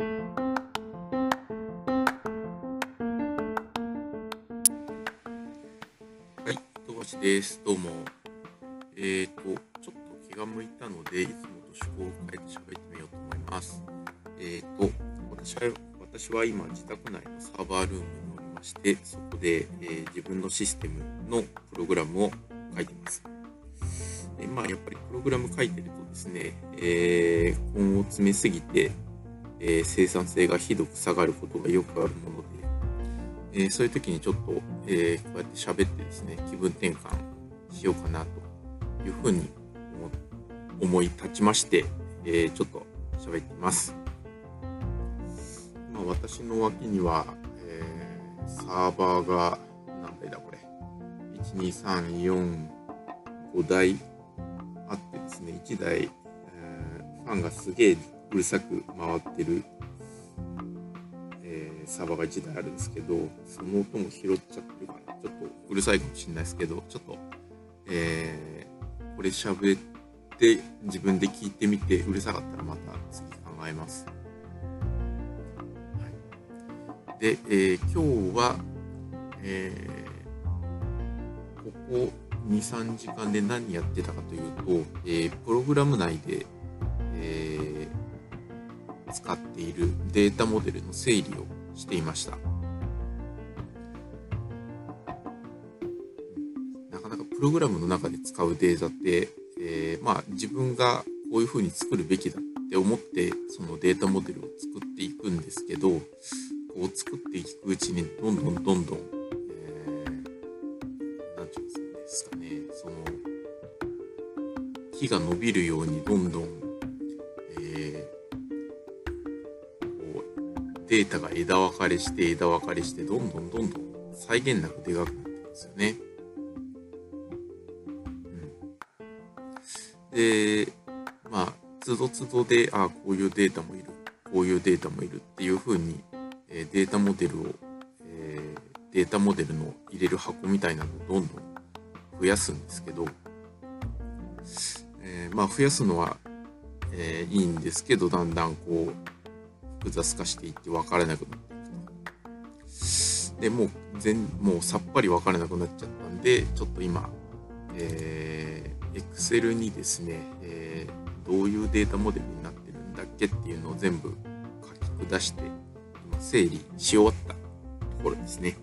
はい、富樫です。どうも。えーと、ちょっと気が向いたので、いつもと趣向を変えて喋ってみようと思います。えーと、私は、私は今、自宅内のサーバールームにおりまして、そこで、えー自分のシステムのプログラムを書いています。でまあ、やっぱりプログラム書いてるとですね、えー、根を詰めすぎて、えー生産性がひどく下がることがよくあるもので、えーそういう時にちょっと、えーこうやって喋ってですね、気分転換しようかなというふうに思思い立ちまして、えちょっと喋っています。まあ、私の脇には、えサーバーが何台だこれ。1、2、3、4、5台あってですね、1台、えーファンがすげえうるさく回ってるえーサーバーが1台あるんですけど、その音も拾っちゃってるかな。ちょっとうるさいかもしれないですけど、ちょっと、えーこれ喋って自分で聞いてみて、うるさかったらまた次考えます。はい、で、えー今日は、えーここ2、3時間で何やってたかというと、えープログラム内で、使っているデータモデルの整理をしていました。なかなかプログラムの中で使うデータって、えーまあ自分がこういうふうに作るべきだって思ってそのデータモデルを作っていくんですけど、こう作っていくうちにどんどんどんどん、えー、ていうんですかね、その木が伸びるようにどんどん、データが枝分かれして枝分かれしてどんどんどんどん際限なくでかくなってるんですよね。うん、で、まあ、つどつどで、ああこういうデータもいる、こういうデータもいるっていう風に、えデータモデルを、えーデータモデルの入れる箱みたいなのをどんどん増やすんですけど、えーまあ増やすのは、えーいいんですけど、だんだんこう、複雑化していって分からなくなって。で、もう全、もうさっぱり分からなくなっちゃったんで、ちょっと今、えー、Excel にですね、えーどういうデータモデルになってるんだっけっていうのを全部書き下して、今整理し終わったところですね。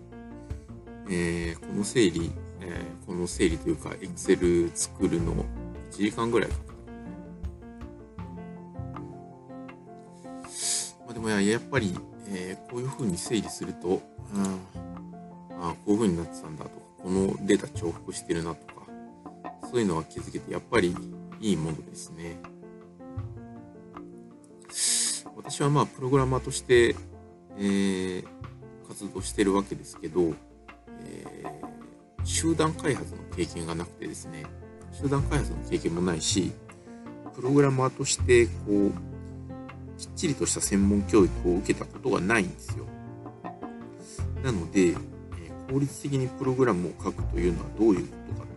えーこの整理、えーこの整理というか Excel 作るの1時間ぐらいかかもややっぱり、えーこういう風に整理すると、うん、あこういう風になってたんだとか、このデータ重複してるなとか、そういうのは気づけて、やっぱりいいものですね。私はまあ、プログラマーとして、えー活動してるわけですけど、えー集団開発の経験がなくてですね、集団開発の経験もないし、プログラマーとして、こう、きっちりとした専門教育を受けたことがないんですよ。なので、え効率的にプログラムを書くというのはどういうことか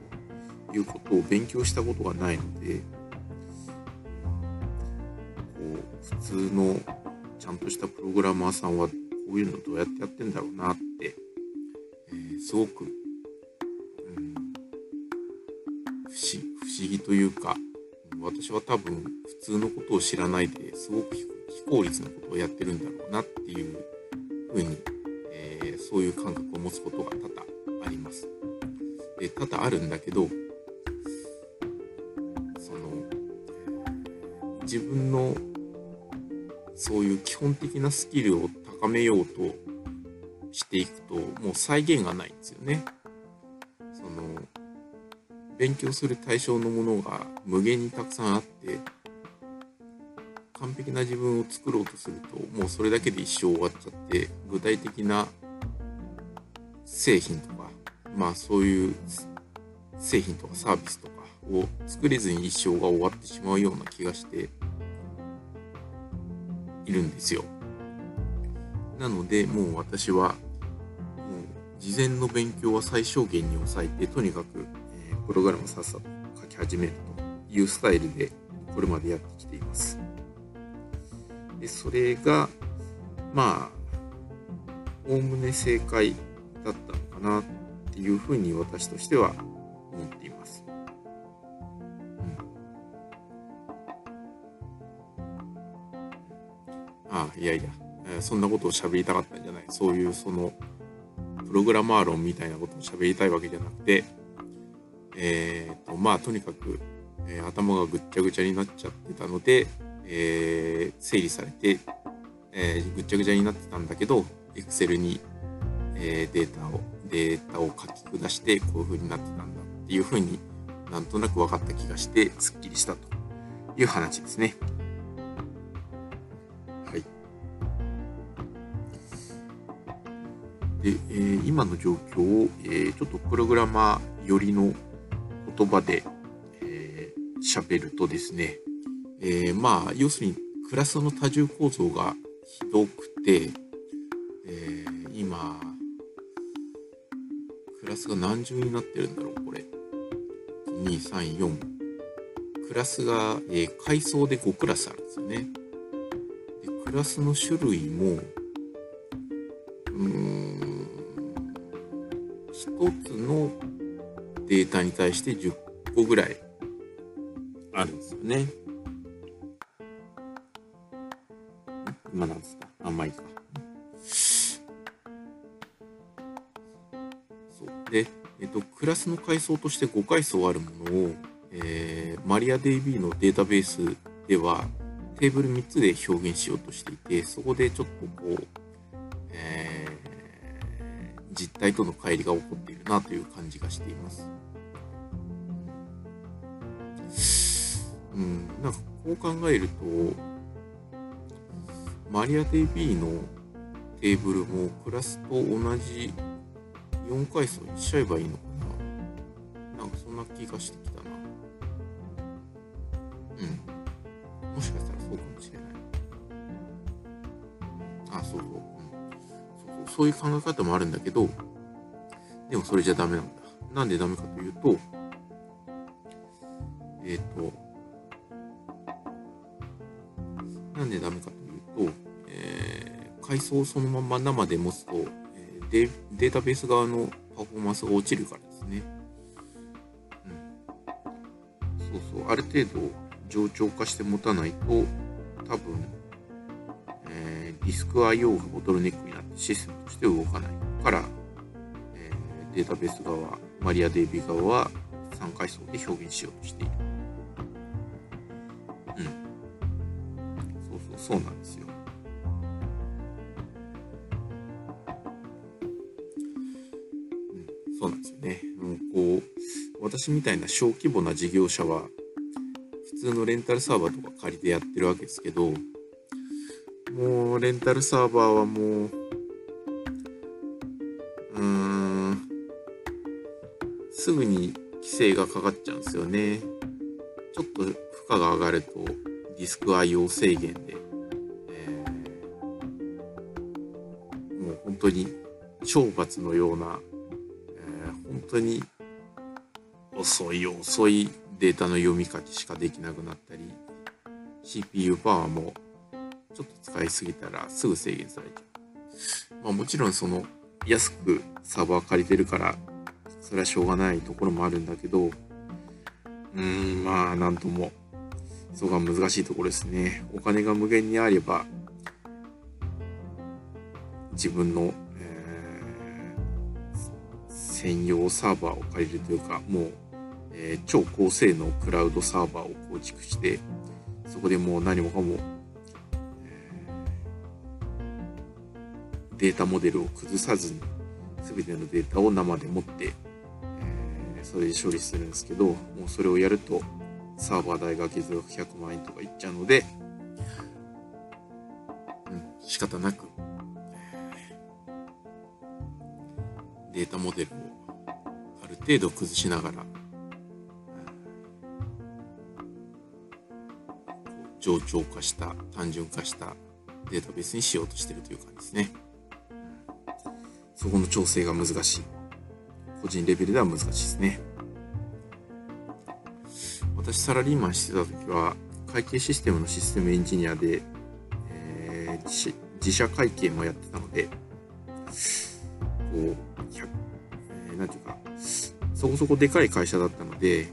ということを勉強したことがないので、こう、普通のちゃんとしたプログラマーさんはこういうのどうやってやってんだろうなって、えーすごく、うん、不思不思議というか、私は多分普通のことを知らないですごく非効率なことをやってるんだろうなっていうふうに、えーそういう感覚を持つことが多々あります。で多々あるんだけど、その、自分のそういう基本的なスキルを高めようとしていくと、もう再現がないんですよね。勉強する対象のものが無限にたくさんあって、完璧な自分を作ろうとすると、もうそれだけで一生終わっちゃって、具体的な製品とか、まあそういう製品とかサービスとかを作れずに一生が終わってしまうような気がしているんですよ。なので、もう私は、もう事前の勉強は最小限に抑えて、とにかく、プログラムをさっさと書き始めるというスタイルで、これまでやってきています。で、それが、まあ、おおむね正解だったのかなっていうふうに私としては思っています。ああ、いやいや、そんなことを喋りたかったんじゃない。そういうその、プログラマー論みたいなことを喋りたいわけじゃなくて、え、ー、と、まあ、とにかく、えー、頭がぐっちゃぐちゃになっちゃってたので、えー、整理されて、えー、ぐっちゃぐちゃになってたんだけど、Excel に、えー、データを、データを書き下して、こういう風になってたんだっていう風になんとなく分かった気がして、すっきりしたという話ですね。はい。で、えー、今の状況を、えー、ちょっとプログラマー寄りの言葉で喋、えー、るとですね、えー、まあ、要するにクラスの多重構造がひどくて、えー、今、クラスが何重になってるんだろう、これ。2、3、4。クラスが、えー、階層で5クラスあるんですよね。でクラスの種類も、うん、データに対して10個ぐらいあるんですよね。今なんですかあ、まあいいか。そう。で、えっと、クラスの階層として5階層あるものを、えー、マリア DB のデータベースではテーブル3つで表現しようとしていて、そこでちょっとこう、えー、実態との乖離が起こっているなという感じがしています。うん、なんかこう考えると、マリア DB のテーブルもクラスと同じ4階層にしちゃえばいいのかななんかそんな気がしてきたな。うん。もしかしたらそうかもしれない。あ、そうそう。うん、そうそうそういう考え方もあるんだけど、でもそれじゃダメなんだ。なんでダメかというと、えっ、ー、と、なんでダメかというと、えー、階層をそのまま生で持つと、えー、デデータベース側のパフォーマンスが落ちるからですね。うん。そうそう、ある程度冗長化して持たないと、多分、えー、ディスク IO がボトルネックになってシステムとして動かないから、えー、データベース側、マリア DB 側は3階層で表現しようとしている。そうなんですよ。うん、そうなんですよね。もうこう、私みたいな小規模な事業者は、普通のレンタルサーバーとか借りてやってるわけですけど、もうレンタルサーバーはもう、うーん、すぐに規制がかかっちゃうんですよね。ちょっと負荷が上がるとディスク IO 制限で当に懲罰のような、えー、本当に遅い遅いデータの読み書きしかできなくなったり CPU パワーもちょっと使いすぎたらすぐ制限されちゃう。まあもちろんその安くサーバー借りてるからそれはしょうがないところもあるんだけどうーんまあなんともそこが難しいところですね。お金が無限にあれば自分の、えー、専用サーバーを借りるというか、もう、えー、超高性能クラウドサーバーを構築して、そこでもう何もかも、えー、データモデルを崩さずに、全てのデータを生で持って、えー、それで処理するんですけど、もうそれをやると、サーバー代が月額100万円とかいっちゃうので、うん、仕方なくデータモデルをある程度崩しながら、冗長化した、単純化したデータベースにしようとしてるという感じですね。そこの調整が難しい。個人レベルでは難しいですね。私、サラリーマンしてた時は、会計システムのシステムエンジニアで、えー、自社会計もやってたので、100、えー、ていうか、そこそこでかい会社だったので、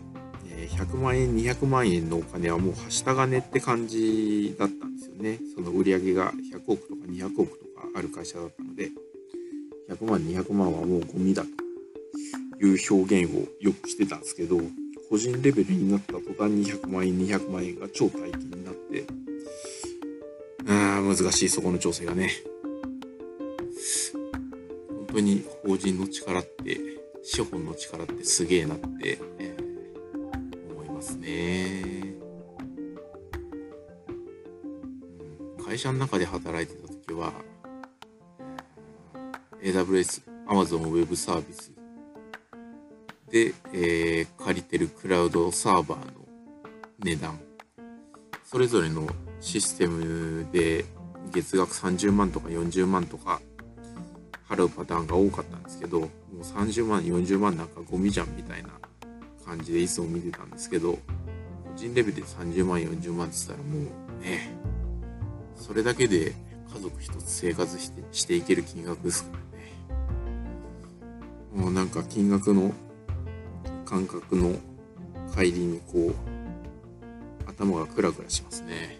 え100万円、200万円のお金はもうはした金って感じだったんですよね。その売り上げが100億とか200億とかある会社だったので、100万、200万はもうゴミだという表現をよくしてたんですけど、個人レベルになった途端に100万円、200万円が超大金になって、あ難しい、そこの調整がね。本当に法人の力って、資本の力ってすげえなって、えー、思いますね、うん。会社の中で働いてた時は、AWS、Amazon Web サービスで、えー、借りてるクラウドサーバーの値段、それぞれのシステムで月額30万とか40万とか払うパターンが多かったんですけど、もう30万、40万なんかゴミじゃんみたいな感じでいつも見てたんですけど、個人レベルで30万、40万って言ったらもうね、それだけで家族一つ生活してしていける金額ですからね。もうなんか金額の感覚の帰りにこう、頭がクラクラしますね。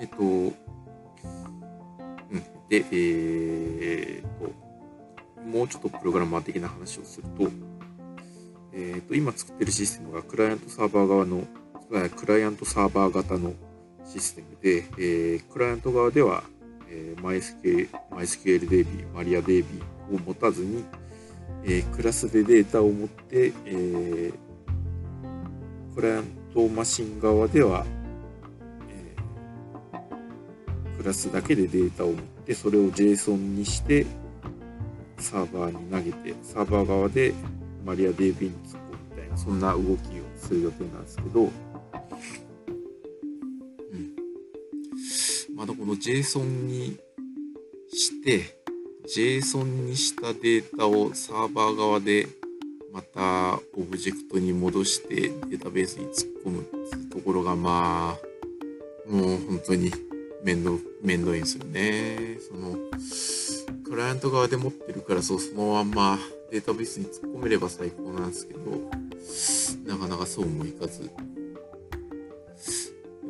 えっと、うん。で、えー、っと、もうちょっとプログラマー的な話をすると、えー、っと、今作ってるシステムがクライアントサーバー側の、クライアントサーバー型のシステムで、えー、クライアント側では、えー、MySQL、MySQLDB、MariaDB を持たずに、えー、クラスでデータを持って、えー、クライアントマシン側では、ラスだけでデータを持ってそれを JSON にしてサーバーに投げてサーバー側でマリア DB に突っ込むみたいなそんな動きをする予定なんですけど、うん、まだこの JSON にして JSON にしたデータをサーバー側でまたオブジェクトに戻してデータベースに突っ込むっていうところがまあもう本当に面倒、面倒いんですよね。その、クライアント側で持ってるからそう、そのまんまデータベースに突っ込めれば最高なんですけど、なかなかそうもいかず。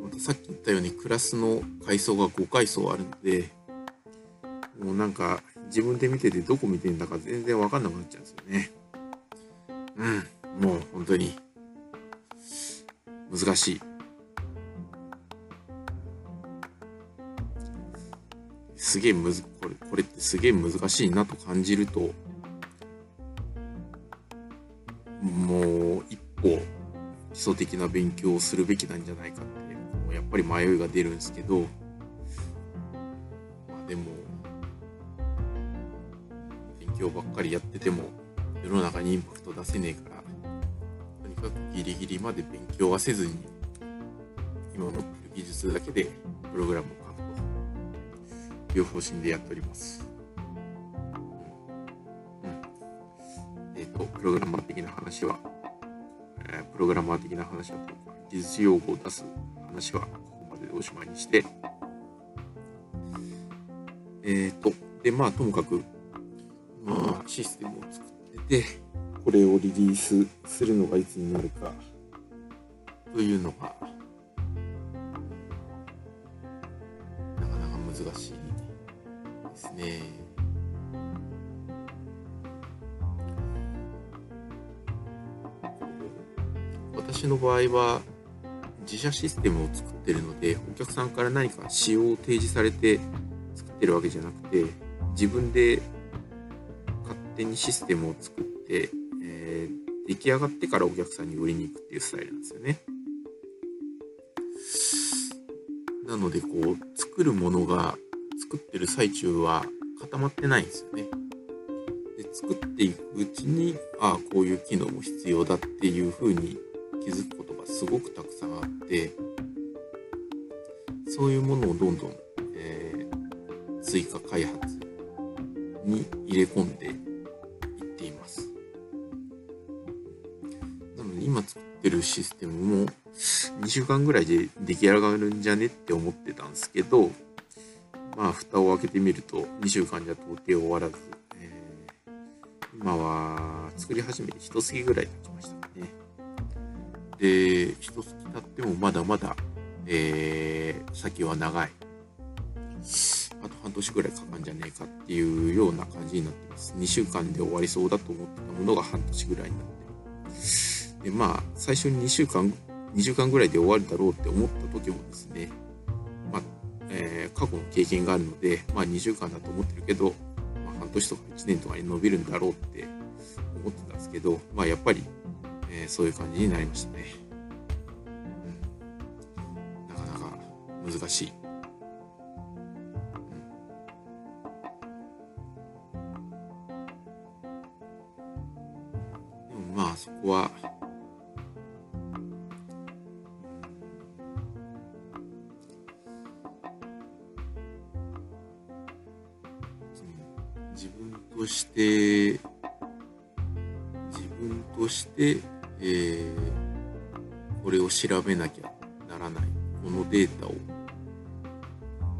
またさっき言ったようにクラスの階層が5階層あるので、もうなんか自分で見ててどこ見てんだか全然わかんなくなっちゃうんですよね。うん、もう本当に難しい。すげえむず、これ、これってすげえ難しいなと感じると、もう一歩基礎的な勉強をするべきなんじゃないかって、もうやっぱり迷いが出るんですけど、まあでも、勉強ばっかりやってても世の中にインパクト出せねえから、とにかくギリギリまで勉強はせずに、今持ってる技術だけでプログラムをいう方針でやっております。うん。えっ、ー、と、プログラマー的な話は、えー、プログラマー的な話は、技術用語を出す話はここまででおしまいにして、えっ、ー、と、で、まあ、ともかく、まあ、システムを作ってて、これをリリースするのがいつになるか、というのが、なかなか難しいですね。私の場合は自社システムを作ってるのでお客さんから何か仕様を提示されて作ってるわけじゃなくて自分で勝手にシステムを作って、えー、出来上がってからお客さんに売りに行くっていうスタイルなんですよね。なのでこう作るものが作ってる最中は固まってないんですよね。で作っていくうちにああこういう機能も必要だっていう風に気づくことがすごくたくさんあってそういうものをどんどん、えー、追加開発に入れ込んでいっています。なので今作ってるシステムも2週間ぐらいで出来上がるんじゃねって思ってたんですけど、まあ、蓋を開けてみると2週間じゃ到底終わらず、えー、今は作り始めて1月ぐらい経ちましたね。で、1月経ってもまだまだ、えー、先は長い。あと半年ぐらいかかんじゃねえかっていうような感じになってます。2週間で終わりそうだと思ってたものが半年ぐらいになってで、まあ、最初に2週間、2週間ぐらいで終わるだろうって思った時もですね、えー、過去の経験があるので、まあ2週間だと思ってるけど、まあ、半年とか1年とかに伸びるんだろうって思ってたんですけど、まあやっぱり、えー、そういう感じになりましたね。うん、なかなか難しい。まあそこはして自分として、えー、これを調べなきゃならないこのデータを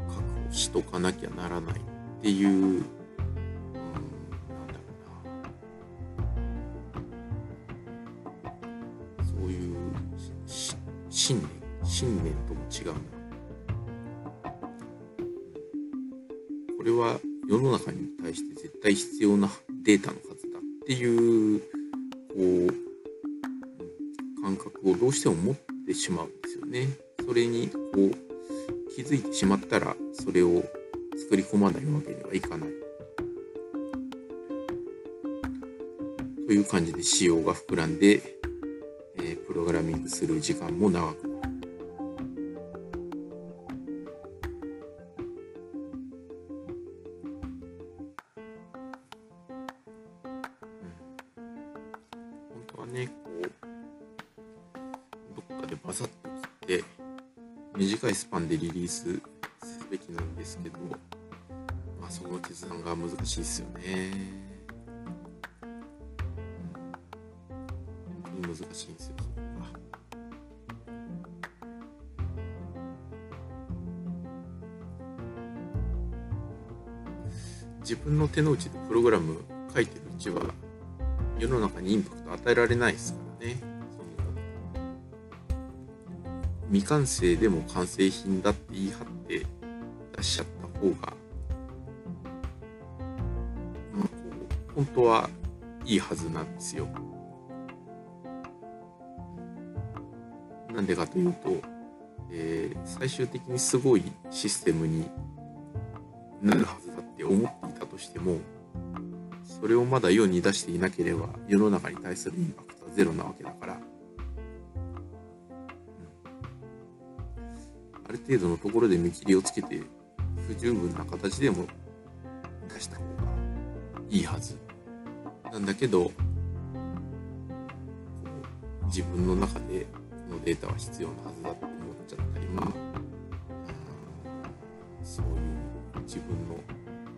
確保しとかなきゃならないっていう信念信念とも違うなこれは世の中に対して絶対必要なデータの数だっていうこう感覚をどうしても持ってしまうんですよねそれにこう気づいてしまったらそれを作り込まないわけにはいかないという感じで仕様が膨らんでえープログラミングする時間も長くなる。ね、こう、どっかでバサッと切って、短いスパンでリリースすべきなんですけど、まあ、その決断が難しいですよね。難しいんですよ。自分の手の内でプログラム書いてるうちは世の中にインパクト与えられないですからね。未完成でも完成品だって言い張って出しちゃった方が、まあ、こう本当はいいはずなんですよ。なんでかというと、えー、最終的にすごいシステムになるはずだって思っていたとしてもそれをまだ世に出していなければ世の中に対するインパクトはゼロなわけだから、うん、ある程度のところで見切りをつけて不十分な形でも出した方がいいはず。なんだけど自分の中でこのデータは必要なはずだと思っちゃったりまあそういう自分の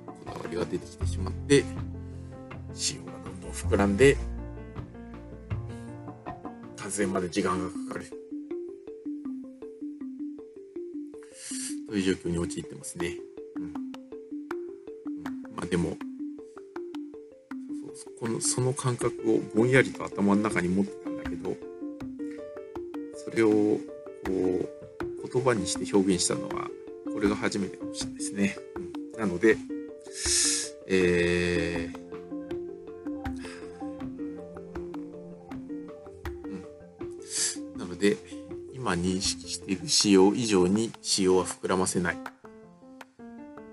こだわりが出てきてしまって仕様がどんどん膨らんで完成まで時間がかかる。という状況に陥ってますね。うん、うん、まあでもそう。このその感覚をぼんやりと頭の中に持ってたんだけどそれをこう言葉にして表現したのはこれが初めてかもしれないですね。うん、なので、えー、今認識している仕様以上に仕様は膨らませない。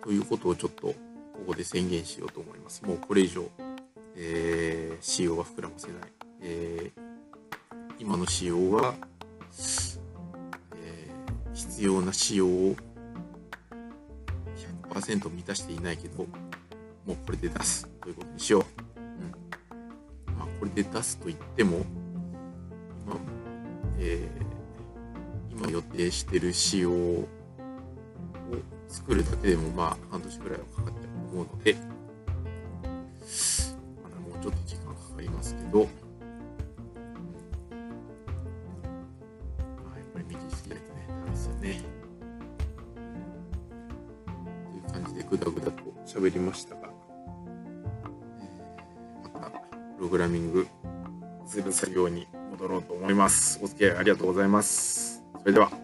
ということをちょっとここで宣言しようと思います。もうこれ以上、えー、仕様は膨らませない。えー、今の仕様は、えー、必要な仕様を100%満たしていないけど、もうこれで出すということにしよう。うん。まあ、これで出すと言っても、予定してる仕様を作るだけでもまあ半年ぐらいはかかっちゃうと思うので、まだもうちょっと時間かかりますけど、はい、これ右好きだとね、なんですよね。という感じでぐだぐだと喋りましたが、え、またプログラミングする作業に戻ろうと思います。お付き合いありがとうございます。それでは。